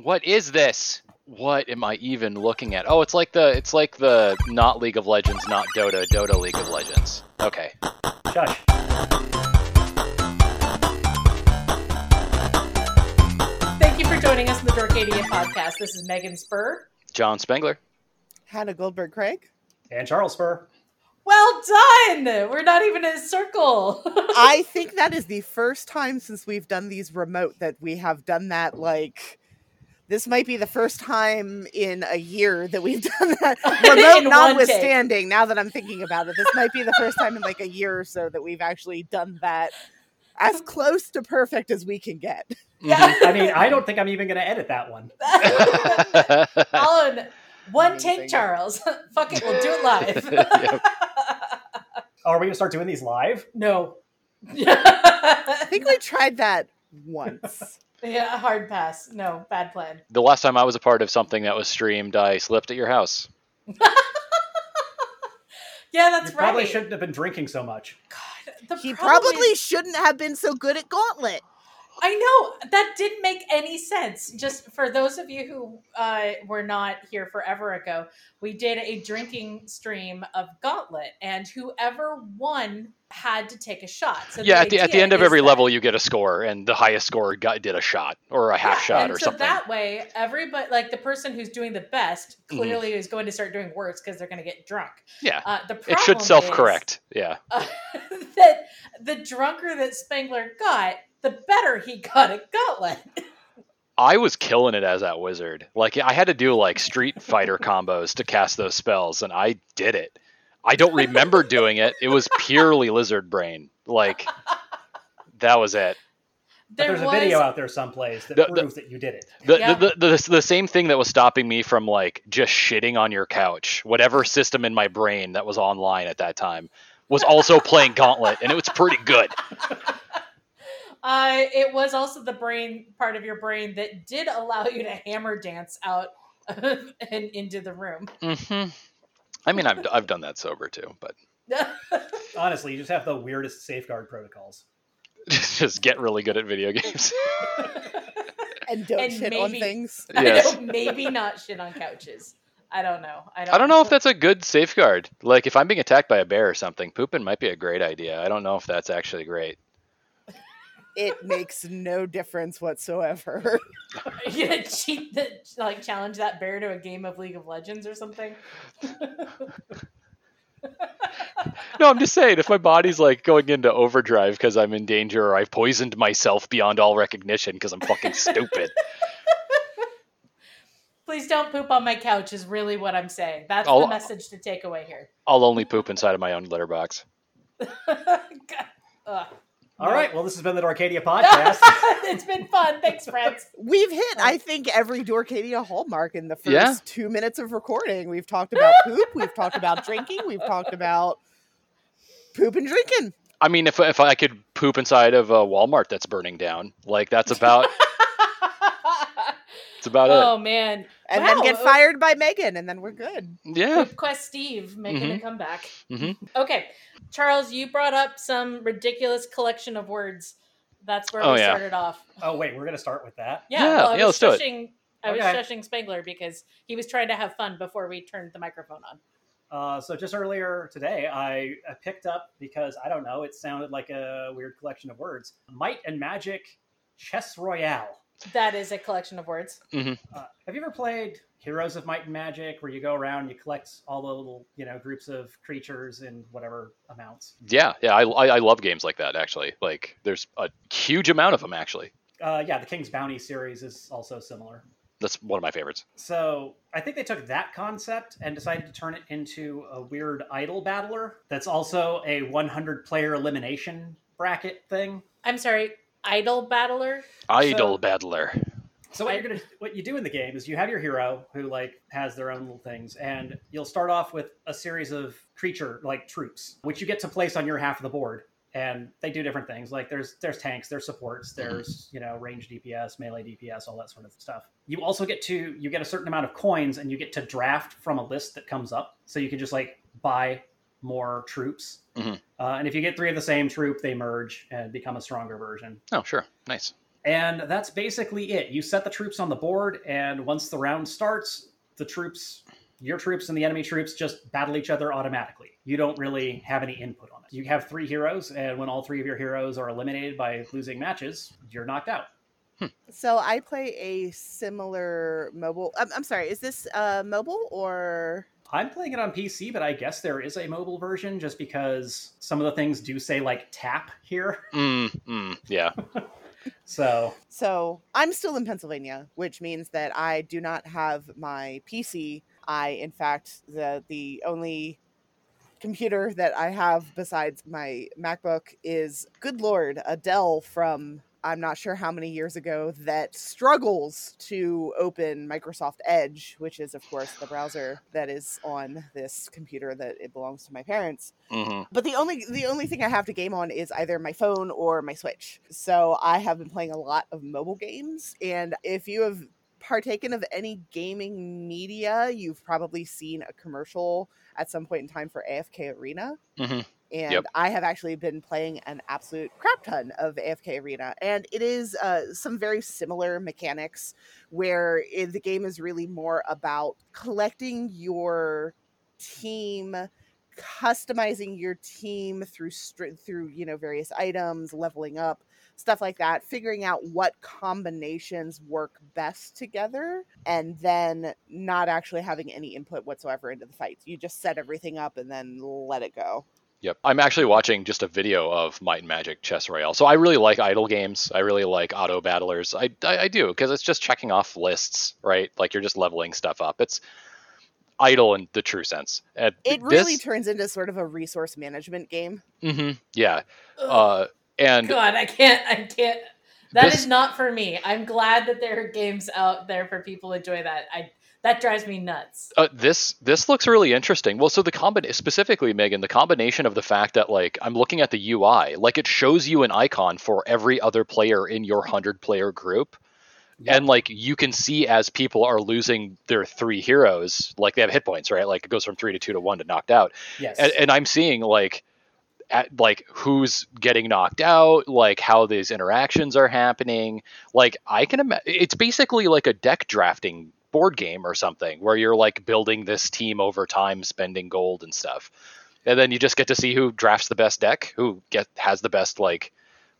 What is this? What am I even looking at? Oh, it's like the it's like the not League of Legends, not Dota, Dota League of Legends. Okay. Shush. Thank you for joining us in the Dorcadia podcast. This is Megan Spur. John Spengler. Hannah Goldberg Craig. And Charles Spur. Well done. We're not even in a circle. I think that is the first time since we've done these remote that we have done that like this might be the first time in a year that we've done that remote notwithstanding now that i'm thinking about it this might be the first time in like a year or so that we've actually done that as um, close to perfect as we can get yeah. Mm-hmm. I mean, I don't think I'm even going to edit that one. Alan, one take, Charles. Fuck it, we'll do it live. Yep. Oh, are we going to start doing these live? no. i think we tried that once yeah, hard pass. No, bad plan. the last time I was a part of something that was streamed, I slept at your house. Yeah, that's you right. probably shouldn't have been drinking so much. God, the he problem probably is- shouldn't have been so good at gauntlet I know that didn't make any sense. Just for those of you who uh, were not here forever ago, we did a drinking stream of Gauntlet, and whoever won had to take a shot. So yeah, at the, at the end of every that- level, you get a score, and the highest score got, did a shot or a half Yeah, shot and or so something. that way, everybody, like the person who's doing the best, Mhm. clearly is going to start doing worse because they're going to get drunk. yeah, Uh, the it problem should self correct. Yeah. uh, that the drunker that Spangler got, the better he got at Gauntlet. I was killing it as that wizard. Like I had to do like Street Fighter combos to cast those spells, and I did it. I don't remember doing it. It was purely lizard brain. Like that was it. There there's was a video out there someplace that The- the- proves that you did it. The, Yeah. the, the, the the same thing that was stopping me from like just shitting on your couch, whatever system in my brain that was online at that time, was also playing Gauntlet, and it was pretty good. Uh, it was also the brain part of your brain that did allow you to hammer dance out and into the room. hmm I mean, I've I've done that sober too, but Honestly, you just have the weirdest safeguard protocols. just get really good at video games. and don't And shit on things I Yes. don't- maybe not shit on couches. I don't know. I don't. I don't know if that's a good safeguard. Like if I'm being attacked by a bear or something, pooping might be a great idea. I don't know if that's actually great. It makes no difference whatsoever Are you gonna cheat the like challenge that bear to a game of League of Legends or something? No, I'm just saying if my body's like going into overdrive because I'm in danger or I've poisoned myself beyond all recognition because I'm fucking stupid. Please don't poop on my couch. Is really what I'm saying. That's I'll- the message to take away here. I'll only poop inside of my own litter box. God. Ugh. All No. right, well, this has been the Arcadia podcast. it's been fun. Thanks, friends. We've hit, I think, every Dorcadia hallmark in the first Yeah. two minutes of recording. We've talked about poop, we've talked about drinking, we've talked about poop and drinking. I mean, if if I could poop inside of a Walmart that's burning down, like that's about that's about it. oh man. And Wow. then get fired by Megan, and then we're good. Yeah. Poop Quest Steve making a Mhm. comeback. Mhm. Okay, Charles, you brought up some ridiculous collection of words. That's where Oh, we yeah. started off. oh, wait, we're going to start with that. Yeah, Yeah, well, I yeah, was let's do shushing. I was Okay. shushing Spangler because he was trying to have fun before we turned the microphone on. Uh, so just earlier today, I, I picked up because I don't know, it sounded like a weird collection of words. Might and Magic Chess Royale. That is a collection of words. Uh, have you ever played Heroes of Might and Magic, where you go around, and you collect all the little, you know, groups of creatures in whatever amounts? Yeah, yeah, I, I, I love games like that. Actually, like there's a huge amount of them. Actually, Uh, yeah, the King's Bounty series is also similar. that's one of my favorites. So I think they took that concept and decided to turn it into a weird idle battler. That's also a 100 player elimination bracket thing. I'm sorry, idle battler. Idle So- battler. So what I- you're gonna what you do in the game is you have your hero who like has their own little things, and you'll start off with a series of creature like troops, which you get to place on your half of the board. And they do different things. Like there's there's tanks, there's supports, mm-hmm. there's you know range DPS, melee DPS, all that sort of stuff. You also get to you get a certain amount of coins, and you get to draft from a list that comes up. So you can just like buy more troops. Mhm. Uh, and if you get three of the same troop, they merge and become a stronger version. Oh, sure, nice. And that's basically it. You set the troops on the board, and once the round starts, the troops, your troops and the enemy troops, just battle each other automatically. You don't really have any input on it. You have three heroes, and when all three of your heroes are eliminated by losing matches, you're knocked out. So I play a similar mobile. I'm, I'm sorry. Is this uh, mobile or? I'm playing it on PC, but I guess there is a mobile version just because some of the things do say like tap here. Mm, mm, yeah. So So I'm still in Pennsylvania, which means that I do not have my PC. I, in fact, the the only computer that I have besides my MacBook is, good lord, a Dell from I'm not sure how many years ago that struggles to open Microsoft Edge, which is of course the browser that is on this computer that it belongs to my parents hmm but the only the only thing I have to game on is either my phone or my Switch. So I have been playing a lot of mobile games, and if you have partaken of any gaming media, you've probably seen a commercial at some point in time for AFK Arena. hmm And Yep. I have actually been playing an absolute crap ton of AFK Arena, and it is uh, some very similar mechanics where i the game is really more about collecting your team customizing your team through through you know various items leveling up stuff like that figuring out what combinations work best together and then not actually having any input whatsoever into the fights you just set everything up and then let it go Yep. I'm actually watching just a video of Might and Magic Chess Royale. So I really like idle games. I really like auto battlers. I, I, I do because it's just checking off lists, right? Like you're just leveling stuff up. It's idle in the true sense. And it really this- turns into sort of a resource management game Mhm, yeah. Uh, and God, I can't. I can't. That is This- not for me. I'm glad that there are games out there for people to enjoy that. I that drives me nuts. Uh, this this looks really interesting. Well, so the combination specifically, Megan, the combination of the fact that like I'm looking at the UI, like it shows you an icon for every other player in your hundred player group, and like you can see as people are losing their three heroes, like they have hit points, right? Like it goes from three to two to one to knocked out, yes, and, and I'm seeing like. At, like who's getting knocked out, like how these interactions are happening. Like I can imagine, it's basically like a deck drafting board game or something where you're like building this team over time, spending gold and stuff, and then you just get to see who drafts the best deck, who get has the best like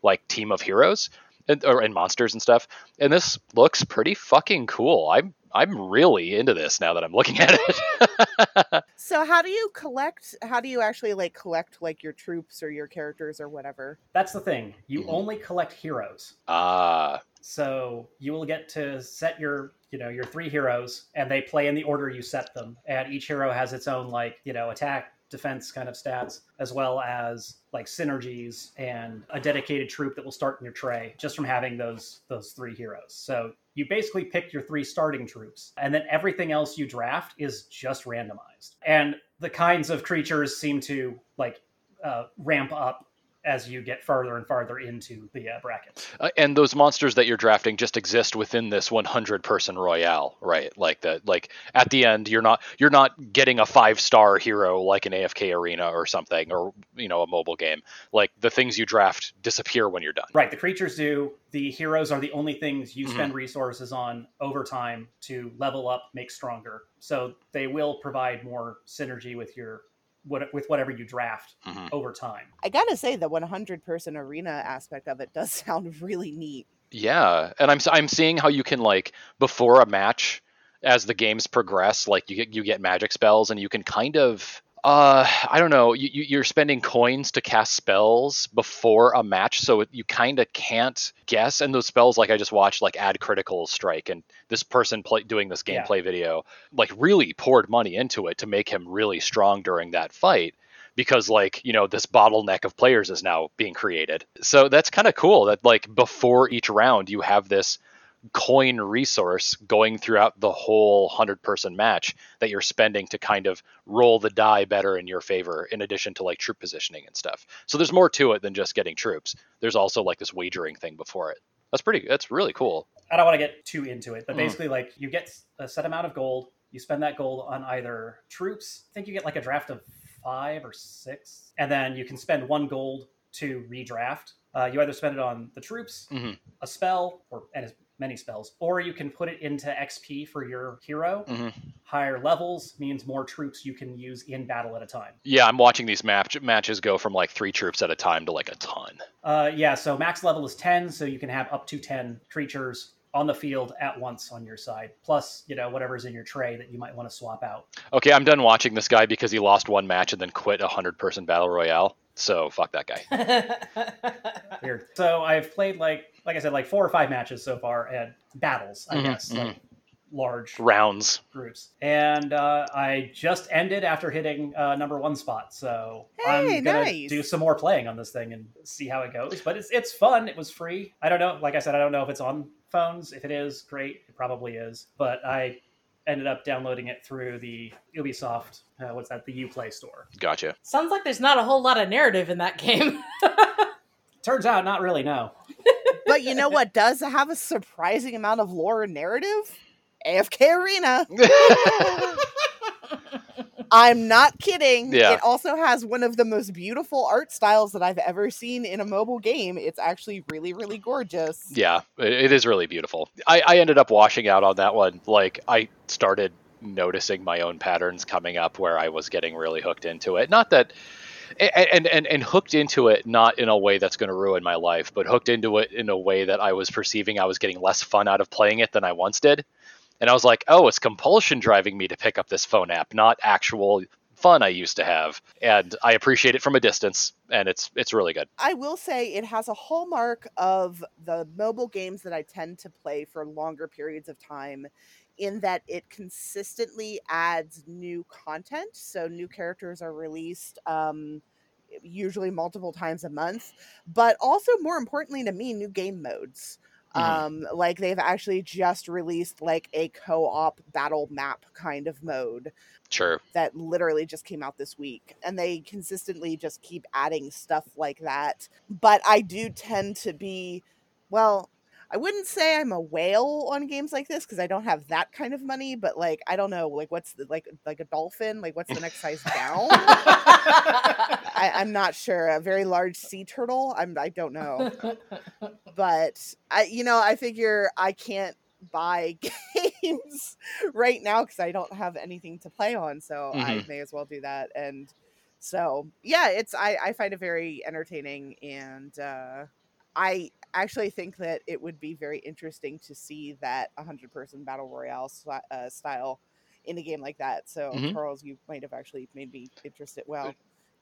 like team of heroes and or and monsters and stuff. And this looks pretty fucking cool. I'm I'm really into this now that I'm looking at it. so how do you collect how do you actually like collect like your troops or your characters or whatever that's the thing. You Mhm. only collect heroes. Ah, So you will get to set your, you know, your three heroes, and they play in the order you set them. And each hero has its own, like, you know, attack, defense kind of stats, as well as like synergies and a dedicated troop that will start in your tray just from having those those three heroes. So you basically pick your three starting troops, and then everything else you draft is just randomized. And the kinds of creatures seem to like uh, ramp up as you get farther and farther into the uh, bracket. Uh, and those monsters that you're drafting just exist within this 100 person royale right like that like at the end you're not you're not getting a five star hero like an afk arena or something or you know a mobile game like the things you draft disappear when you're done Right, the creatures do. The heroes are the only things you Mhm. spend resources on over time to level up, make stronger. So they will provide more synergy with your what with whatever you draft Mhm. over time. I gotta say, the 100 person arena aspect of it does sound really neat. yeah and i'm s- i'm seeing how you can like before a match as the games progress like you get you get magic spells and you can kind of uh i don't know. You, you- you're spending coins to cast spells before a match so you kind of can't guess. And those spells like i just watched like add critical strike and this person play, doing this Yeah. gameplay video like really poured money into it to make him really strong during that fight because like you know this bottleneck of players is now being created. So that's kind of cool that like before each round you have this coin resource going throughout the whole 100 person match that you're spending to kind of roll the die better in your favor in addition to like troop positioning and stuff so there's more to it than just getting troops there's also like this wagering thing before it that's pretty that's really cool I don't want to get too into it, but Mhm. basically, like you get a set amount of gold. You spend that gold on either troops. I think you get like a draft of five or six, and then you can spend one gold to redraft Uh, you either spend it on the troops, Mhm. a spell, or and many spells, or you can put it into XP for your hero. Mhm. Higher levels means more troops you can use in battle at a time. Yeah, I'm watching these match- matches go from like three troops at a time to like a ton. Uh, yeah, so max level is 10, so you can have up to 10 creatures on the field at once on your side, plus, you know, whatever's in your tray that you might want to swap out. Okay, I'm done watching this guy because he lost one match and then quit a hundred person battle royale. So fuck that guy. Weird. So I've played like, like I said, like four or five matches so far and battles, I Mhm, guess, mhm. like large Rounds. groups. And uh, I just ended after hitting uh, number one spot, so Hey, I'm gonna nice. do some more playing on this thing and see how it goes. But it's it's fun. It was free. I don't know. Like I said, I don't know if it's on phones. If it is, great. It probably is. But I ended up downloading it through the Ubisoft. Uh, what's that? The UPlay store. Gotcha. Sounds like there's not a whole lot of narrative in that game. Turns out, not really. No. But you know what does have a surprising amount of lore and narrative? AFK Arena. I'm not kidding. Yeah. It also has one of the most beautiful art styles that I've ever seen in a mobile game. It's actually really, really gorgeous. yeah, it, it is really beautiful. I, I ended up washing out on that one. Like I started noticing my own patterns coming up where I was getting really hooked into it. Not that a- and and and hooked into it not in a way that's going to ruin my life, but hooked into it in a way that I was perceiving I was getting less fun out of playing it than I once did. And I was like, "Oh, it's compulsion driving me to pick up this phone app, not actual fun I used to have." And I appreciate it from a distance, and it's it's really good. I will say it has a hallmark of the mobile games that I tend to play for longer periods of time in that it consistently adds new content. So new characters are released um, usually multiple times a month, but also more importantly to me, new game modes. Mhm. Um, like they've actually just released like a co-op battle map kind of mode Sure. that literally just came out this week and they consistently just keep adding stuff like that but i do tend to be well i wouldn't say i'm a whale on games like this because i don't have that kind of money but like i don't know like what's the like like a dolphin like what's the next size down I, i'm not sure a very large sea turtle i'm i don't know but I, you know, I figure I can't buy games right now because I don't have anything to play on, so I Mhm. may as well do that. And so, yeah, it's I, I find it very entertaining, and uh, I actually think that it would be very interesting to see that 100 person battle royale sli- uh, style in a game like that. So, Mhm. Charles, you might have actually made me interested. Well.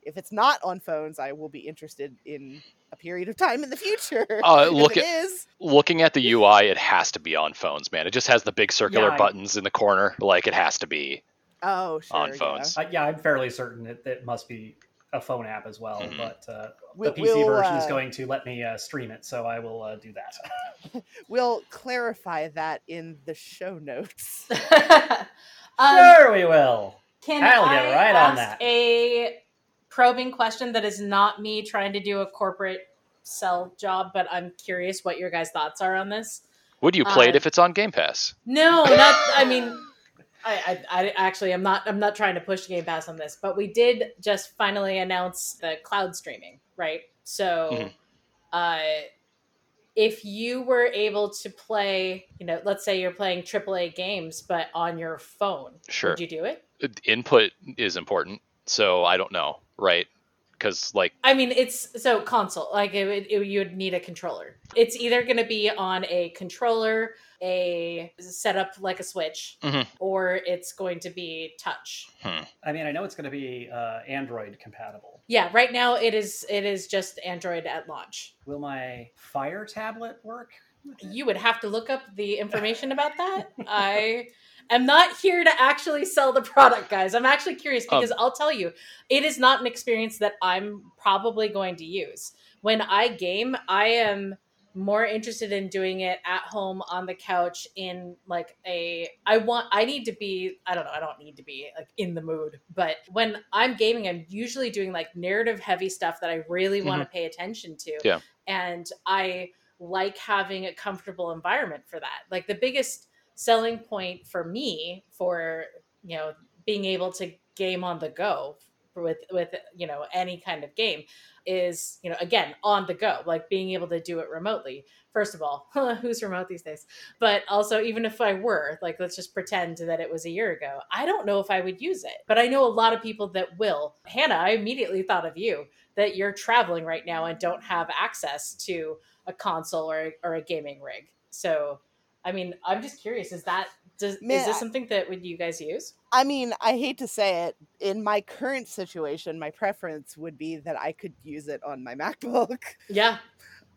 If it's not on phones, I will be interested in a period of time in the future. Uh, look it at- is, looking at the UI, it has to be on phones, man. It just has the big circular Yeah, I- buttons in the corner. Like it has to be. oh sure, on yeah. phones. Uh, yeah, I'm fairly certain it, it must be a phone app as well. Mhm. But uh, We'll- the PC we'll, version is uh, going to let me uh, stream it, so I will uh, do that. We'll clarify that in the show notes. um, sure, we will. Can I'll get I right on ask that. A probing question that is not me trying to do a corporate sell job, but I'm curious what your guys' thoughts are on this. Would you play it Uh, if it's on Game Pass? No, not. I mean, I, I, I actually, I'm not. I'm not trying to push Game Pass on this, but we did just finally announce the cloud streaming, right? So, Mhm. uh, if you were able to play, you know, let's say you're playing AAA games, but on your phone, Sure. would you do it? Input is important, so I don't know, right? Because like, I mean, it's so console. Like it, would- it, you would need a controller. It's either going to be on a controller, a setup like a Switch, Mhm. or it's going to be touch. I mean, I know it's going to be uh, Android compatible. Yeah, right now it is. It is just Android at launch. Will my Fire tablet work? You would have to look up the information about that. I am not here to actually sell the product, guys. I'm actually curious Um, because I'll tell you, it is not an experience that I'm probably going to use. When I game, I am more interested in doing it at home on the couch in like a I want I need to be I don't know I don't need to be like in the mood but when I'm gaming I'm usually doing like narrative heavy stuff that I really want to pay attention to Yeah. and I like having a comfortable environment for that. Like the biggest selling point for me for, you know, being able to game on the go with with you know any kind of game is you know again on the go like being able to do it remotely. First of all who's remote these days? But also even if i were like let's just pretend that it was a year ago i don't know if i would use it. But i know a lot of people that will. Hannah i immediately thought of you that you're traveling right now and don't have access to a console or, or a gaming rig. So i mean i'm just curious is that does, Man, is this something that would you guys use I mean, I hate to say it. In my current situation, my preference would be that I could use it on my MacBook. yeah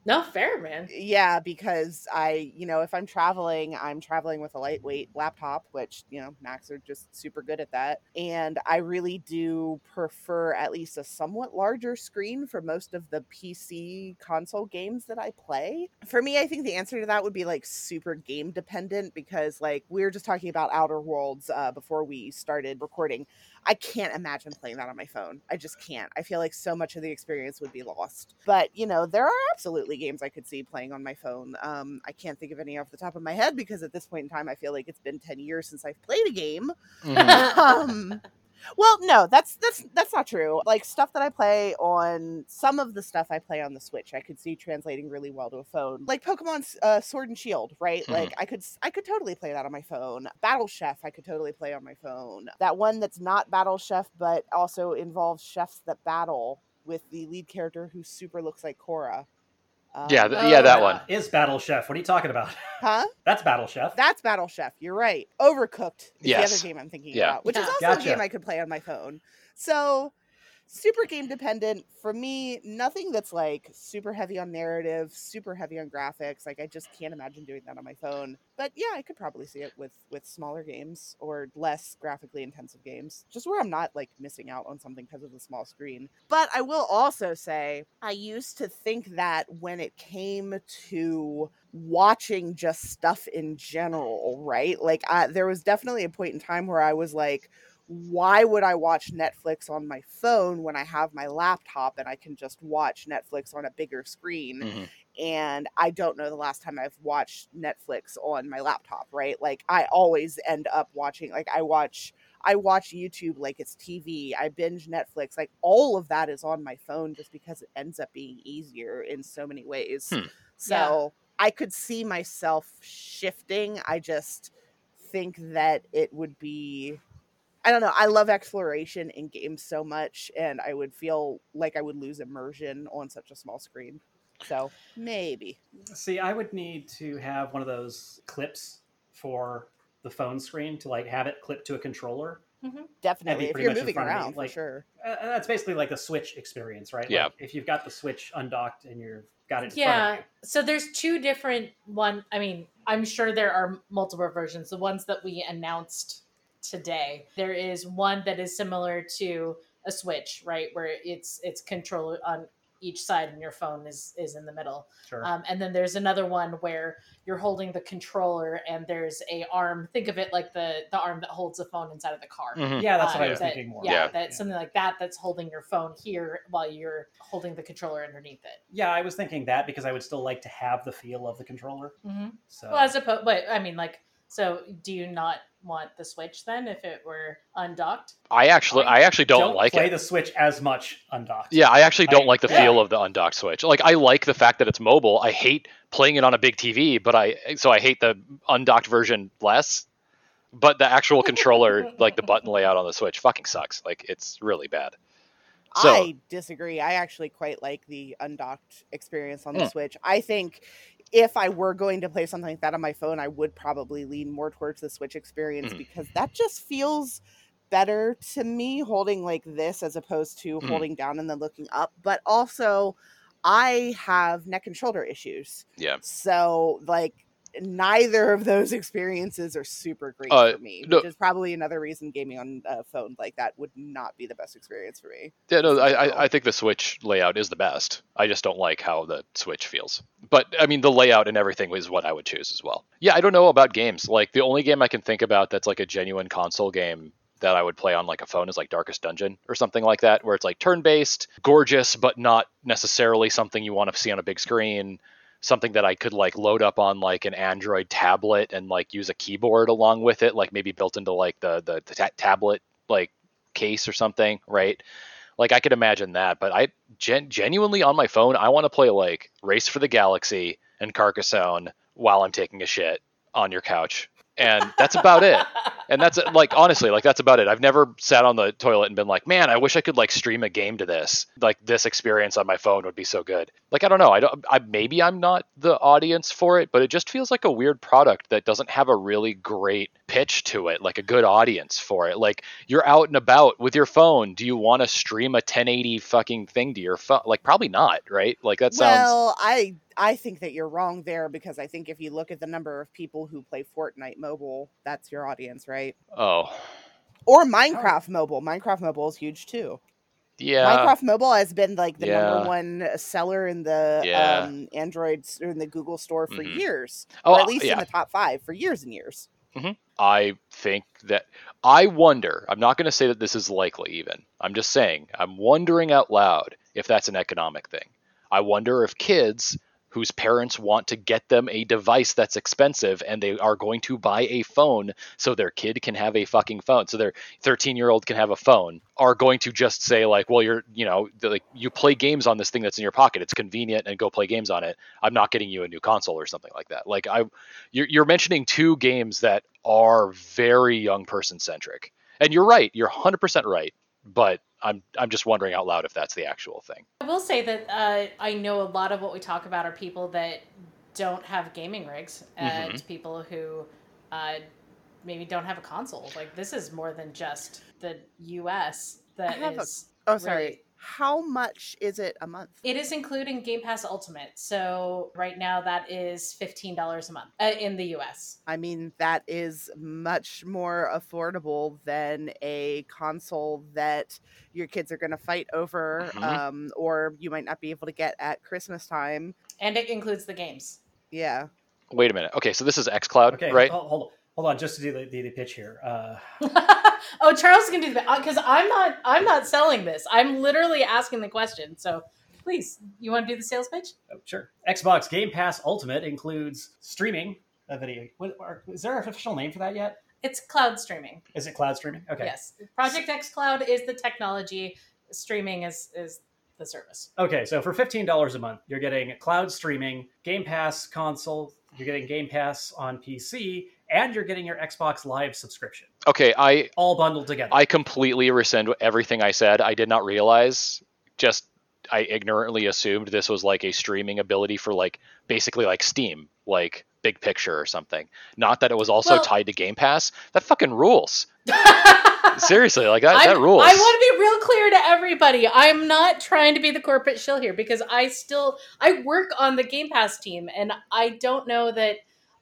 no fair man yeah, because I, you know, if I'm traveling, I'm traveling with a lightweight laptop, which, you know, Macs are just super good at that. And I really do prefer at least a somewhat larger screen for most of the PC console games that I play. For me, I think the answer to that would be like super game dependent because, like, we were just talking about Outer Worlds uh, before we started recording. I can't imagine playing that on my phone. I just can't. I feel like so much of the experience would be lost. But, you know, there are absolutely games I could see playing on my phone. Um, I can't think of any off the top of my head because at this point in time, I feel like it's been 10 years since I've played a game. Mhm. um, well, no, that's that's that's not true. Like stuff that I play on some of the stuff I play on the Switch, I could see translating really well to a phone. Like Pokemon's uh, Sword and Shield, right? Mhm. Like I could I could totally play that on my phone. Battle Chef, I could totally play on my phone. That one that's not Battle Chef, but also involves chefs that battle with the lead character who super looks like Yeah, th- yeah, that Uh, one. is Battle Chef. What are you talking about? huh? That's Battle Chef. That's Battle Chef. You're right. Overcooked is Yes. the other game I'm thinking Yeah. about, which is Yeah. also a game I could play on my phone. So, super game dependent. For me, nothing that's like super heavy on narrative, super heavy on graphics. Like I just can't imagine doing that on my phone. But yeah, I could probably see it with with smaller games or less graphically intensive games, just where I'm not like missing out on something because of the small screen. But I will also say I used to think that when it came to watching just stuff in general, right? Like I, there was definitely a point in time where I was like why would I watch Netflix on my phone when I have my laptop and I can just watch Netflix on a bigger screen? Mhm. And I don't know the last time I've watched Netflix on my laptop, right? Like I always end up watching like I watch I watch YouTube like it's TV. I binge Netflix. Like all of that is on my phone just because it ends up being easier in so many ways. Hmm. So I could see myself shifting. I just think that it would be I don't know. I love exploration in games so much, and I would feel like I would lose immersion on such a small screen. So maybe. See, I would need to have one of those clips for the phone screen to like have it clipped to a controller. Definitely. If you're moving front of me, around, like- for sure. Uh, that's basically like the Switch experience, right? Yeah. Like, if you've got the Switch undocked and you've got it in front yeah of you. so there's two different one i mean i'm sure there are multiple versions the ones that we announced today there is one that is similar to a switch right where it's it's controller on each side and your phone is is in the middle Sure. um, and then there's another one where you're holding the controller and there's a arm think of it like the the arm that holds the phone inside of the car Mhm. yeah, that's uh, what I was that- thinking more. yeah, Yeah. that's something like that that's holding your phone here while you're holding the controller underneath it Yeah, I was thinking that because I would still like to have the feel of the controller. mm-hmm. So Well, as opposed, but I mean, like, so do you not want the Switch then if it were undocked? I actually, I actually don't, like play it. the Switch as much undocked. Yeah, I actually don't I- like the yeah. feel of the undocked Switch. Like, I like the fact that it's mobile. I hate playing it on a big TV, but I so I hate the undocked version less. But the actual controller, like the button layout on the Switch, fucking sucks. Like, it's really bad. So- I disagree. I actually quite like the undocked experience on the Mm. Switch. I think if I were going to play something like that on my phone, I would probably lean more towards the Switch experience Mhm. because that just feels better to me holding like this as opposed to Mhm. holding down and then looking up. But also, I have neck and shoulder issues. Yeah. So, like, neither of those experiences are super great Uh, for me, no- which is probably another reason gaming on a phone like that would not be the best experience for me. Yeah, no, I. I, I think the Switch layout is the best. I just don't like how the Switch feels. But I mean, the layout and everything is what I would choose as well. Yeah, I don't know about games. Like the only game I can think about that's like a genuine console game that I would play on like a phone is like Darkest Dungeon or something like that, where it's like turn-based, gorgeous, but not necessarily something you want to see on a big screen. Something that I could like load up on like an Android tablet and like use a keyboard along with it, like maybe built into like the the, the ta- tablet like case or something, right? Like I could imagine that, but I gen- genuinely on my phone, I want to play like Race for the Galaxy and Carcassonne while I'm taking a shit on your couch, and that's about it. And that's like honestly, like that's about it. I've never sat on the toilet and been like, man, I wish I could like stream a game to this. Like this experience on my phone would be so good. Like I don't know, I don't. I maybe I'm not the audience for it, but it just feels like a weird product that doesn't have a really great pitch to it, like a good audience for it. Like you're out and about with your phone. Do you want to stream a 1080 fucking thing to your phone? Like probably not, right? Like that sounds. Well, I I think that you're wrong there because I think if you look at the number of people who play Fortnite mobile, that's your audience, right? Oh, Or Minecraft mobile. Minecraft mobile is huge too. yeah. Minecraft mobile has been like the Yeah. number one seller in the Yeah. um, Android or in the Google store for Mhm. years, Oh, or at least yeah. in the top five for years and years. I think that I wonder. I'm not going to say that this is likely, even. I'm just saying, I'm wondering out loud if that's an economic thing. I wonder if kids whose parents want to get them a device that's expensive and they are going to buy a phone so their kid can have a fucking phone. So their 13 year old can have a phone. Are going to just say like well you're you know like you play games on this thing that's in your pocket. It's convenient and go play games on it. I'm not getting you a new console or something like that. Like i you're, you're mentioning two games that are very young person centric and you're right. You're 100% right. But i'm i'm just wondering out loud if that's the actual thing I will say that uh, I know a lot of what we talk about are people that don't have gaming rigs and Mm-hmm. people who uh, maybe don't have a console. Like this is more than just the U.S. that have a- Oh, sorry. really- How much is it a month? It is including Game Pass Ultimate. So right now that is fifteen dollars a month uh, in the U.S. I mean, that is much more affordable than a console that your kids are going to fight over, Mhm. um, or you might not be able to get at Christmas time. and it includes the games. Yeah. wait a minute okay so this is xcloud Okay, right Hold, hold, hold on, just to do the, the, the pitch here. Uh, oh, Charles is gonna do that because uh, I'm not. I'm not selling this. I'm literally asking the question. So please, you want to do the sales pitch? oh, sure. Xbox Game Pass Ultimate includes streaming a video. What, are, is there an official name for that yet? It's cloud streaming. Is it cloud streaming? Okay. Yes, Project X Cloud is the technology. Streaming is is the service. Okay, so for fifteen dollars a month, you're getting cloud streaming, Game Pass console, you're getting Game Pass on PC, and you're getting your Xbox Live subscription, okay i all bundled together. I completely rescind everything I said. I did not realize. Just I ignorantly assumed this was like a streaming ability for like basically like Steam, like big picture or something. Not that it was also Well- tied to Game Pass. That fucking rules. Seriously, like that, that rules. I want to be real clear to everybody. I'm not trying to be the corporate shill here because I still I work on the Game Pass team and I don't know that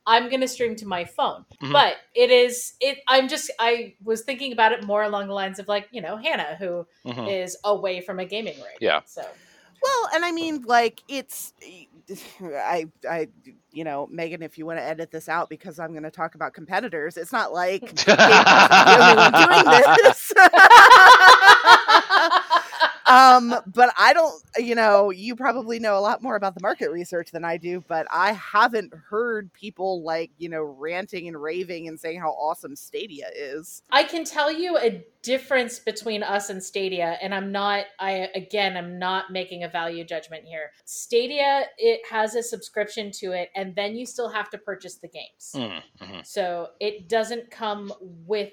I'm going to stream to my phone. Mhm. But it is it I'm just I was thinking about it more along the lines of like, you know, Hannah who is Mhm. away from a gaming rig. Yeah. So Well, and I mean, like it's, I, I, you know, Megan, if you want to edit this out because I'm going to talk about competitors, it's not like Game Pass the only one doing this. um, but I don't, you know, you probably know a lot more about the market research than I do, but I haven't heard people like, you know, ranting and raving and saying how awesome Stadia is. I can tell you a difference between us and Stadia, and I'm not. I again, I'm not making a value judgment here. Stadia, it has a subscription to it, and then you still have to purchase the games. Mm, mhm. So it doesn't come with.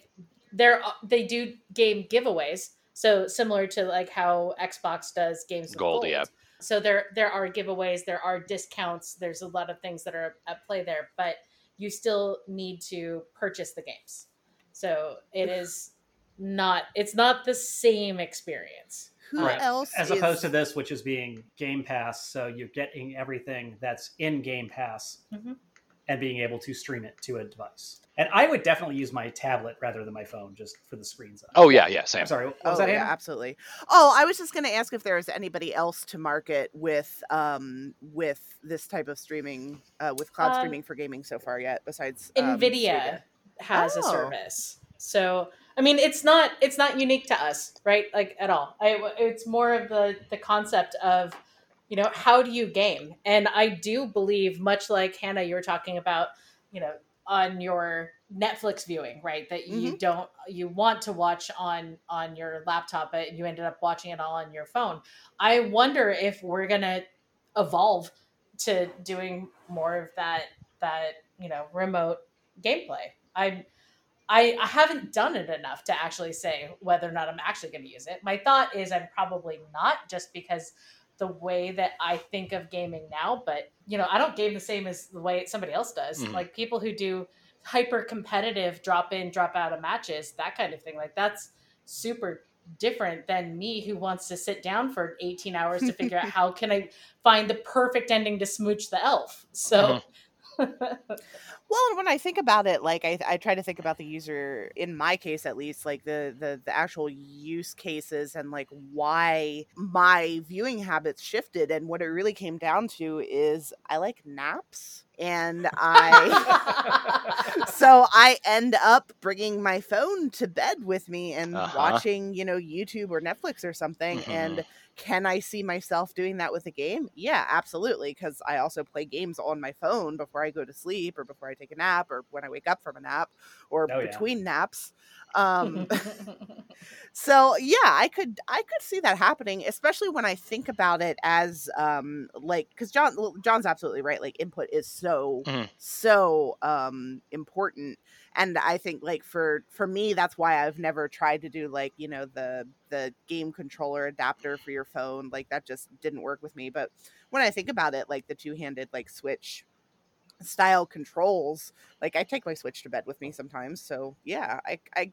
There, they do game giveaways. So similar to like how Xbox does games with Gold, gold. yeah. So there, there are giveaways. There are discounts. There's a lot of things that are at play there, but you still need to purchase the games. So it is not. It's not the same experience. Who Right. else? As is- opposed to this, which is being Game Pass, so you're getting everything that's in Game Pass Mhm. And being able to stream it to a device. And I would definitely use my tablet rather than my phone just for the screen size. Oh yeah, yeah, same. I'm sorry. What Oh that? yeah, Hannah? absolutely. Oh, I was just going to ask if there is anybody else to market with um with this type of streaming uh, with cloud Um, streaming for gaming so far yet, besides um, Nvidia Stadia? has a Oh. service. So I mean, it's not it's not unique to us, right? Like at all. I, it's more of the the concept of you know how do you game, and I do believe, much like Hannah, you were talking about, you know, on your Netflix viewing, right? That you Mhm. don't you want to watch on on your laptop, but you ended up watching it all on your phone. I wonder if we're gonna evolve to doing more of that that you know remote gameplay. I I, I haven't done it enough to actually say whether or not I'm actually going to use it. My thought is I'm probably not, just because the way that I think of gaming now. But you know, I don't game the same as the way somebody else does. Mhm. Like people who do hyper competitive drop in, drop out of matches, that kind of thing. Like that's super different than me who wants to sit down for 18 hours to figure out how can I find the perfect ending to smooch the elf. So Well, when I think about it, like I, I try to think about the user in my case at least, like the, the the actual use cases and like why my viewing habits shifted, and what it really came down to is I like naps, and I so I end up bringing my phone to bed with me and Uh-huh. watching, you know, YouTube or Netflix or something, and Mhm. Can I see myself doing that with a game? Yeah, absolutely. Because I also play games on my phone before I go to sleep or before I take a nap or when I wake up from a nap or Oh, yeah. between naps. Um, so yeah, I could I could see that happening, especially when I think about it as um like because John John's absolutely right. Like input is so Mhm. so um important and i think like for for me that's why i've never tried to do like you know the the game controller adapter for your phone like that just didn't work with me but when i think about it like the two-handed like switch style controls like i take my switch to bed with me sometimes so yeah i i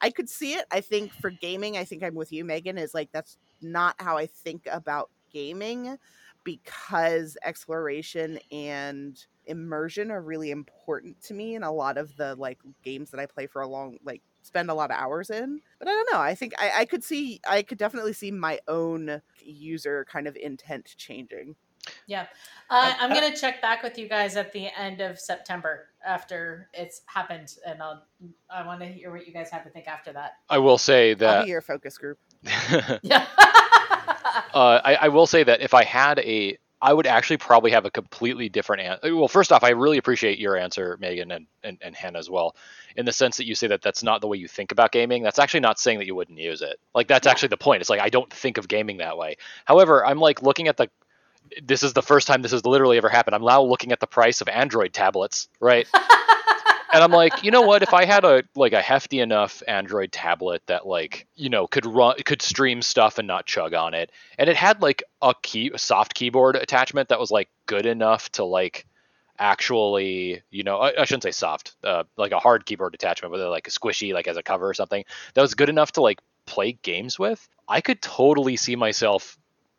i could see it i think for gaming i think i'm with you megan is like that's not how i think about gaming because exploration and immersion are really important to me in a lot of the like games that I play for a long like spend a lot of hours in. But I don't know. I think I, I could see I could definitely see my own user kind of intent changing. Yeah. Uh, I'm going to check back with you guys at the end of September after it's happened. And I'll, I want to hear what you guys have to think after that. I will say I'll that be your focus group. Yeah. uh, I, I will say that if I had a, I would actually probably have a completely different answer. Well, first off, I really appreciate your answer, Megan and, and, and Hannah as well, in the sense that you say that that's not the way you think about gaming. That's actually not saying that you wouldn't use it. Like that's Yeah. actually the point. It's like I don't think of gaming that way. However, I'm like looking at the. This is the first time this has literally ever happened. I'm now looking at the price of Android tablets, right? and I'm like, you know what? If I had a like a hefty enough Android tablet that like you know could run could stream stuff and not chug on it, and it had like a key a soft keyboard attachment that was like good enough to like actually you know I, I shouldn't say soft uh, like a hard keyboard attachment whether like a squishy like as a cover or something that was good enough to like play games with i could totally see myself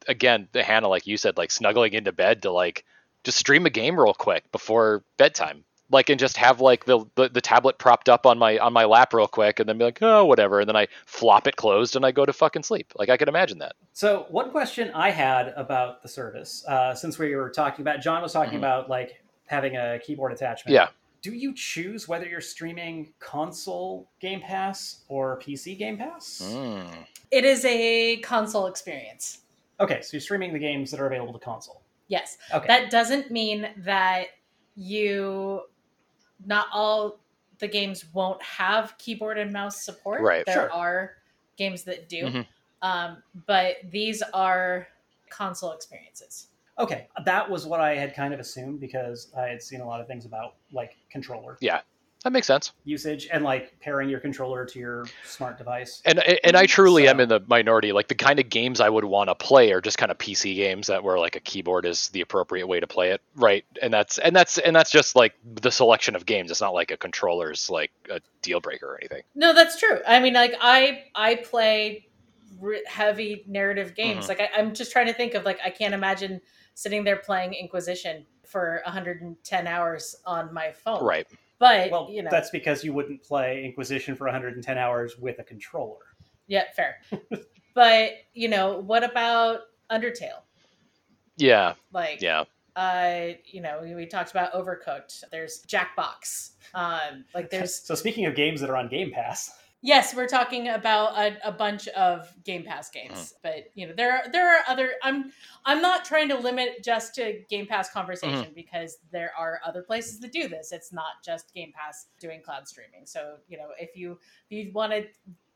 again hannah like you said like snuggling into bed to like just stream a game real quick before bedtime like and just have like the, the the tablet propped up on my on my lap real quick and then be like oh whatever and then i flop it closed and i go to fucking sleep like i could imagine that So, one question I had about the service, uh, since we were talking about, John was talking Mhm. about like having a keyboard attachment. Yeah. Do you choose whether you're streaming console Game Pass or PC Game Pass? Mm. it is a console experience. Okay, so you're streaming the games that are available to console. Yes. Okay. That doesn't mean that you, not all the games won't have keyboard and mouse support. Right. There Sure. are games that do. Mhm. Um, but these are console experiences. Okay, that was what I had kind of assumed because I had seen a lot of things about like controller that makes sense usage and like pairing your controller to your smart device. and and i truly am in the minority like the kind of games i would want to play are just kind of pc games that where like a keyboard is the appropriate way to play it right and that's and that's and that's just like the selection of games it's not like a controller's like a deal breaker or anything No, that's true. I mean, like I I play heavy narrative games. Mhm. Like I, I'm just trying to think of like I can't imagine sitting there playing Inquisition for 110 hours on my phone. right But Well, you know, that's because you wouldn't play Inquisition for 110 hours with a controller. yeah, fair. but you know, what about Undertale? yeah Like, yeah uh, you know, we, we talked about Overcooked. There's Jackbox. Um, like there's So speaking of games that are on Game Pass, Yes, we're talking about a, a bunch of Game Pass games, Mm. but you know there are there are other. I'm I'm not trying to limit just to Game Pass conversation Mm-hmm. because there are other places to do this. It's not just Game Pass doing cloud streaming. So you know if you if you want to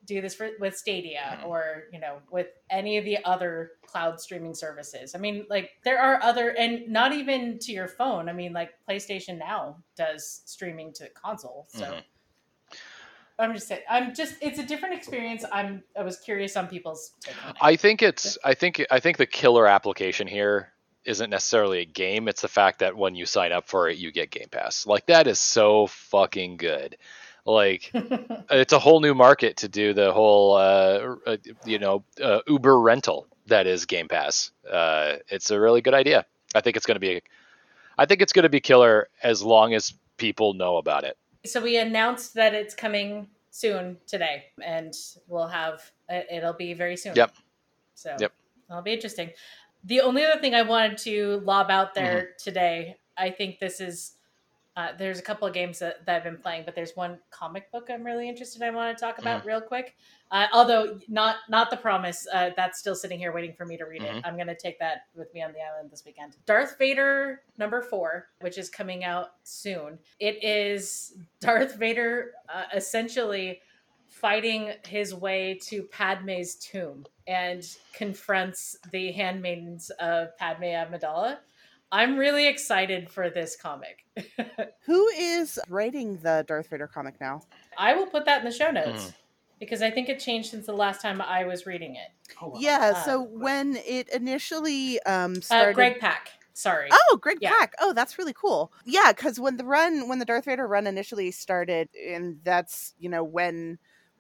do this for, with Stadia Mhm. or you know with any of the other cloud streaming services. I mean, like there are other and not even to your phone. I mean, like PlayStation Now does streaming to console. So. Mhm. I'm just saying. I'm just. It's a different experience. I'm. I was curious on people's. Take on it. I think it's I think I think the killer application here isn't necessarily a game. It's the fact that when you sign up for it, you get Game Pass. Like that is so fucking good. Like it's a whole new market to do the whole uh, uh, you know uh, Uber rental that is Game Pass. Uh, it's a really good idea. I think it's going to be I think it's going to be killer as long as people know about it. So we announced that it's coming soon today, and we'll have. it- It'll be very soon. Yep. So. Yep. That'll be interesting. The only other thing I wanted to lob out there Mm-hmm. today, I think this is. Uh, there's a couple of games that, that I've been playing, but there's one comic book I'm really interested. I want to talk about Mm-hmm. real quick. Uh, although not not the promise, uh, that's still sitting here waiting for me to read it. Mhm. I'm going to take that with me on the island this weekend. Darth Vader number four, which is coming out soon. It is Darth Vader uh, essentially fighting his way to Padme's tomb and confronts the handmaidens of Padme Amidala. I'm really excited for this comic. Who is writing the Darth Vader comic now? I will put that in the show notes Mhm. because I think it changed since the last time I was reading it. Hold on. Yeah, Uh, so when it initially um Uh, started Greg Pak. Sorry. Oh, Greg Yeah. Pak. Oh, that's really cool. Yeah, because when the run, when the Darth Vader run initially started, and that's you know when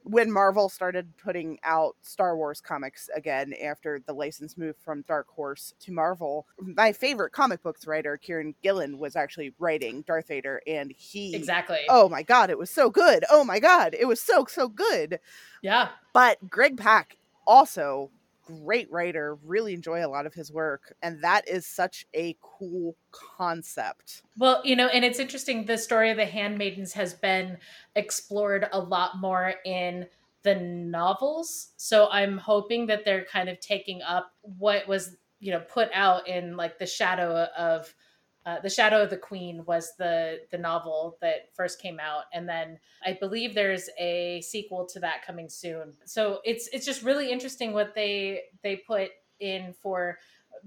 when Marvel started putting out Star Wars comics again after the license moved from Dark Horse to Marvel. My favorite comic books writer, Kieron Gillen, was actually writing Darth Vader, and he Exactly. Oh my god, it was so good. Oh my god, it was so so good. Yeah. But Greg Pak also great writer, really enjoy a lot of his work, and that is such a cool concept. Well, you know, and it's interesting. The story of the handmaidens has been explored a lot more in the novels. So I'm hoping that they're kind of taking up what was, you know, put out in like the shadow of uh, the shadow of the queen was the the novel that first came out and then i believe there's a sequel to that coming soon so it's it's just really interesting what they they put in for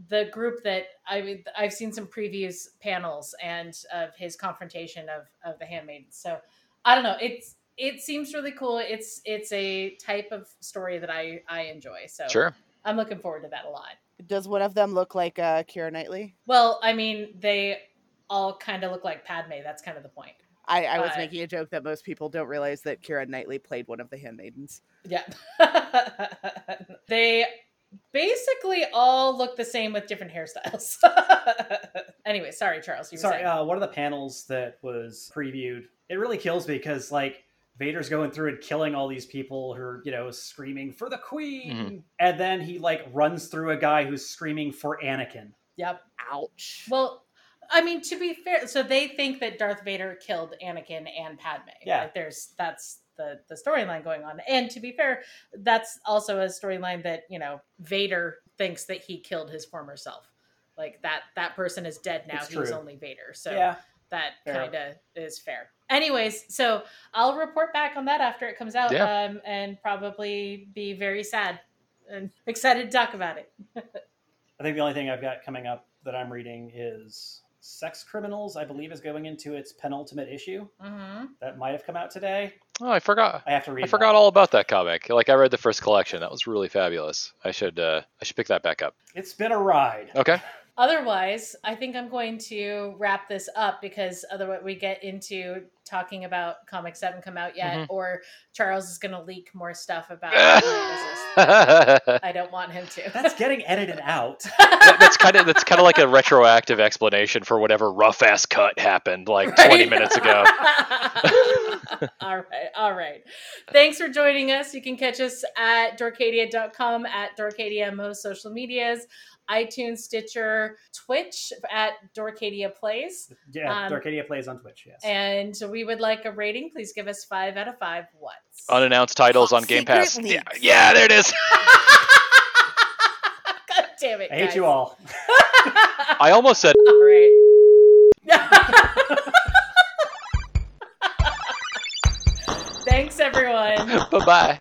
the group that I mean, I've seen some previews panels and of his confrontation of of the handmaidens. So I don't know. It's it seems really cool. It's it's a type of story that I I enjoy. So Sure. I'm looking forward to that a lot. Does one of them look like uh, Keira Knightley? Well, I mean, they all kind of look like Padme. That's kind of the point. I, I was Uh, making a joke that most people don't realize that Keira Knightley played one of the handmaidens. Yeah. they basically all look the same with different hairstyles. anyway, sorry, Charles. You were Sorry, uh, one of the panels that was previewed, it really kills me because like Vader's going through and killing all these people who are, you know, screaming for the queen. Mhm. And then he like runs through a guy who's screaming for Anakin. Yep. Ouch. Well, I mean, to be fair, so they think that Darth Vader killed Anakin and Padme. Yeah. Like, there's that's the the storyline going on. And to be fair, that's also a storyline that you know Vader thinks that he killed his former self. Like that that person is dead now. It's He's true. only Vader. So yeah. that kind of is fair. Anyways, so I'll report back on that after it comes out, Yeah. um, and probably be very sad and excited to talk about it. I think the only thing I've got coming up that I'm reading is Sex Criminals, I believe, is going into its penultimate issue. hmm That might have come out today. Oh, I forgot. I have to read I that. forgot all about that comic. Like I read the first collection. That was really fabulous. I should uh I should pick that back up. It's been a ride. Okay. Otherwise, I think I'm going to wrap this up because otherwise we get into talking about comics that haven't come out yet, Mhm. or Charles is going to leak more stuff about. I don't want him to. That's getting edited out. That- that's kind of that's kind of like a retroactive explanation for whatever rough ass cut happened like 20 minutes ago. all right, all right. Thanks for joining us. You can catch us at dorkadia.com at dorkadia most social medias. iTunes, Stitcher, Twitch at Dorkadia Plays. Yeah, Um, Arcadia plays on Twitch. Yes. And we would like a rating. Please give us five out of five what? Unannounced titles Top on Game secret Pass. Yeah, yeah, there it is. God damn it. I hate guys. you all. I almost said all right. Thanks, everyone. bye bye.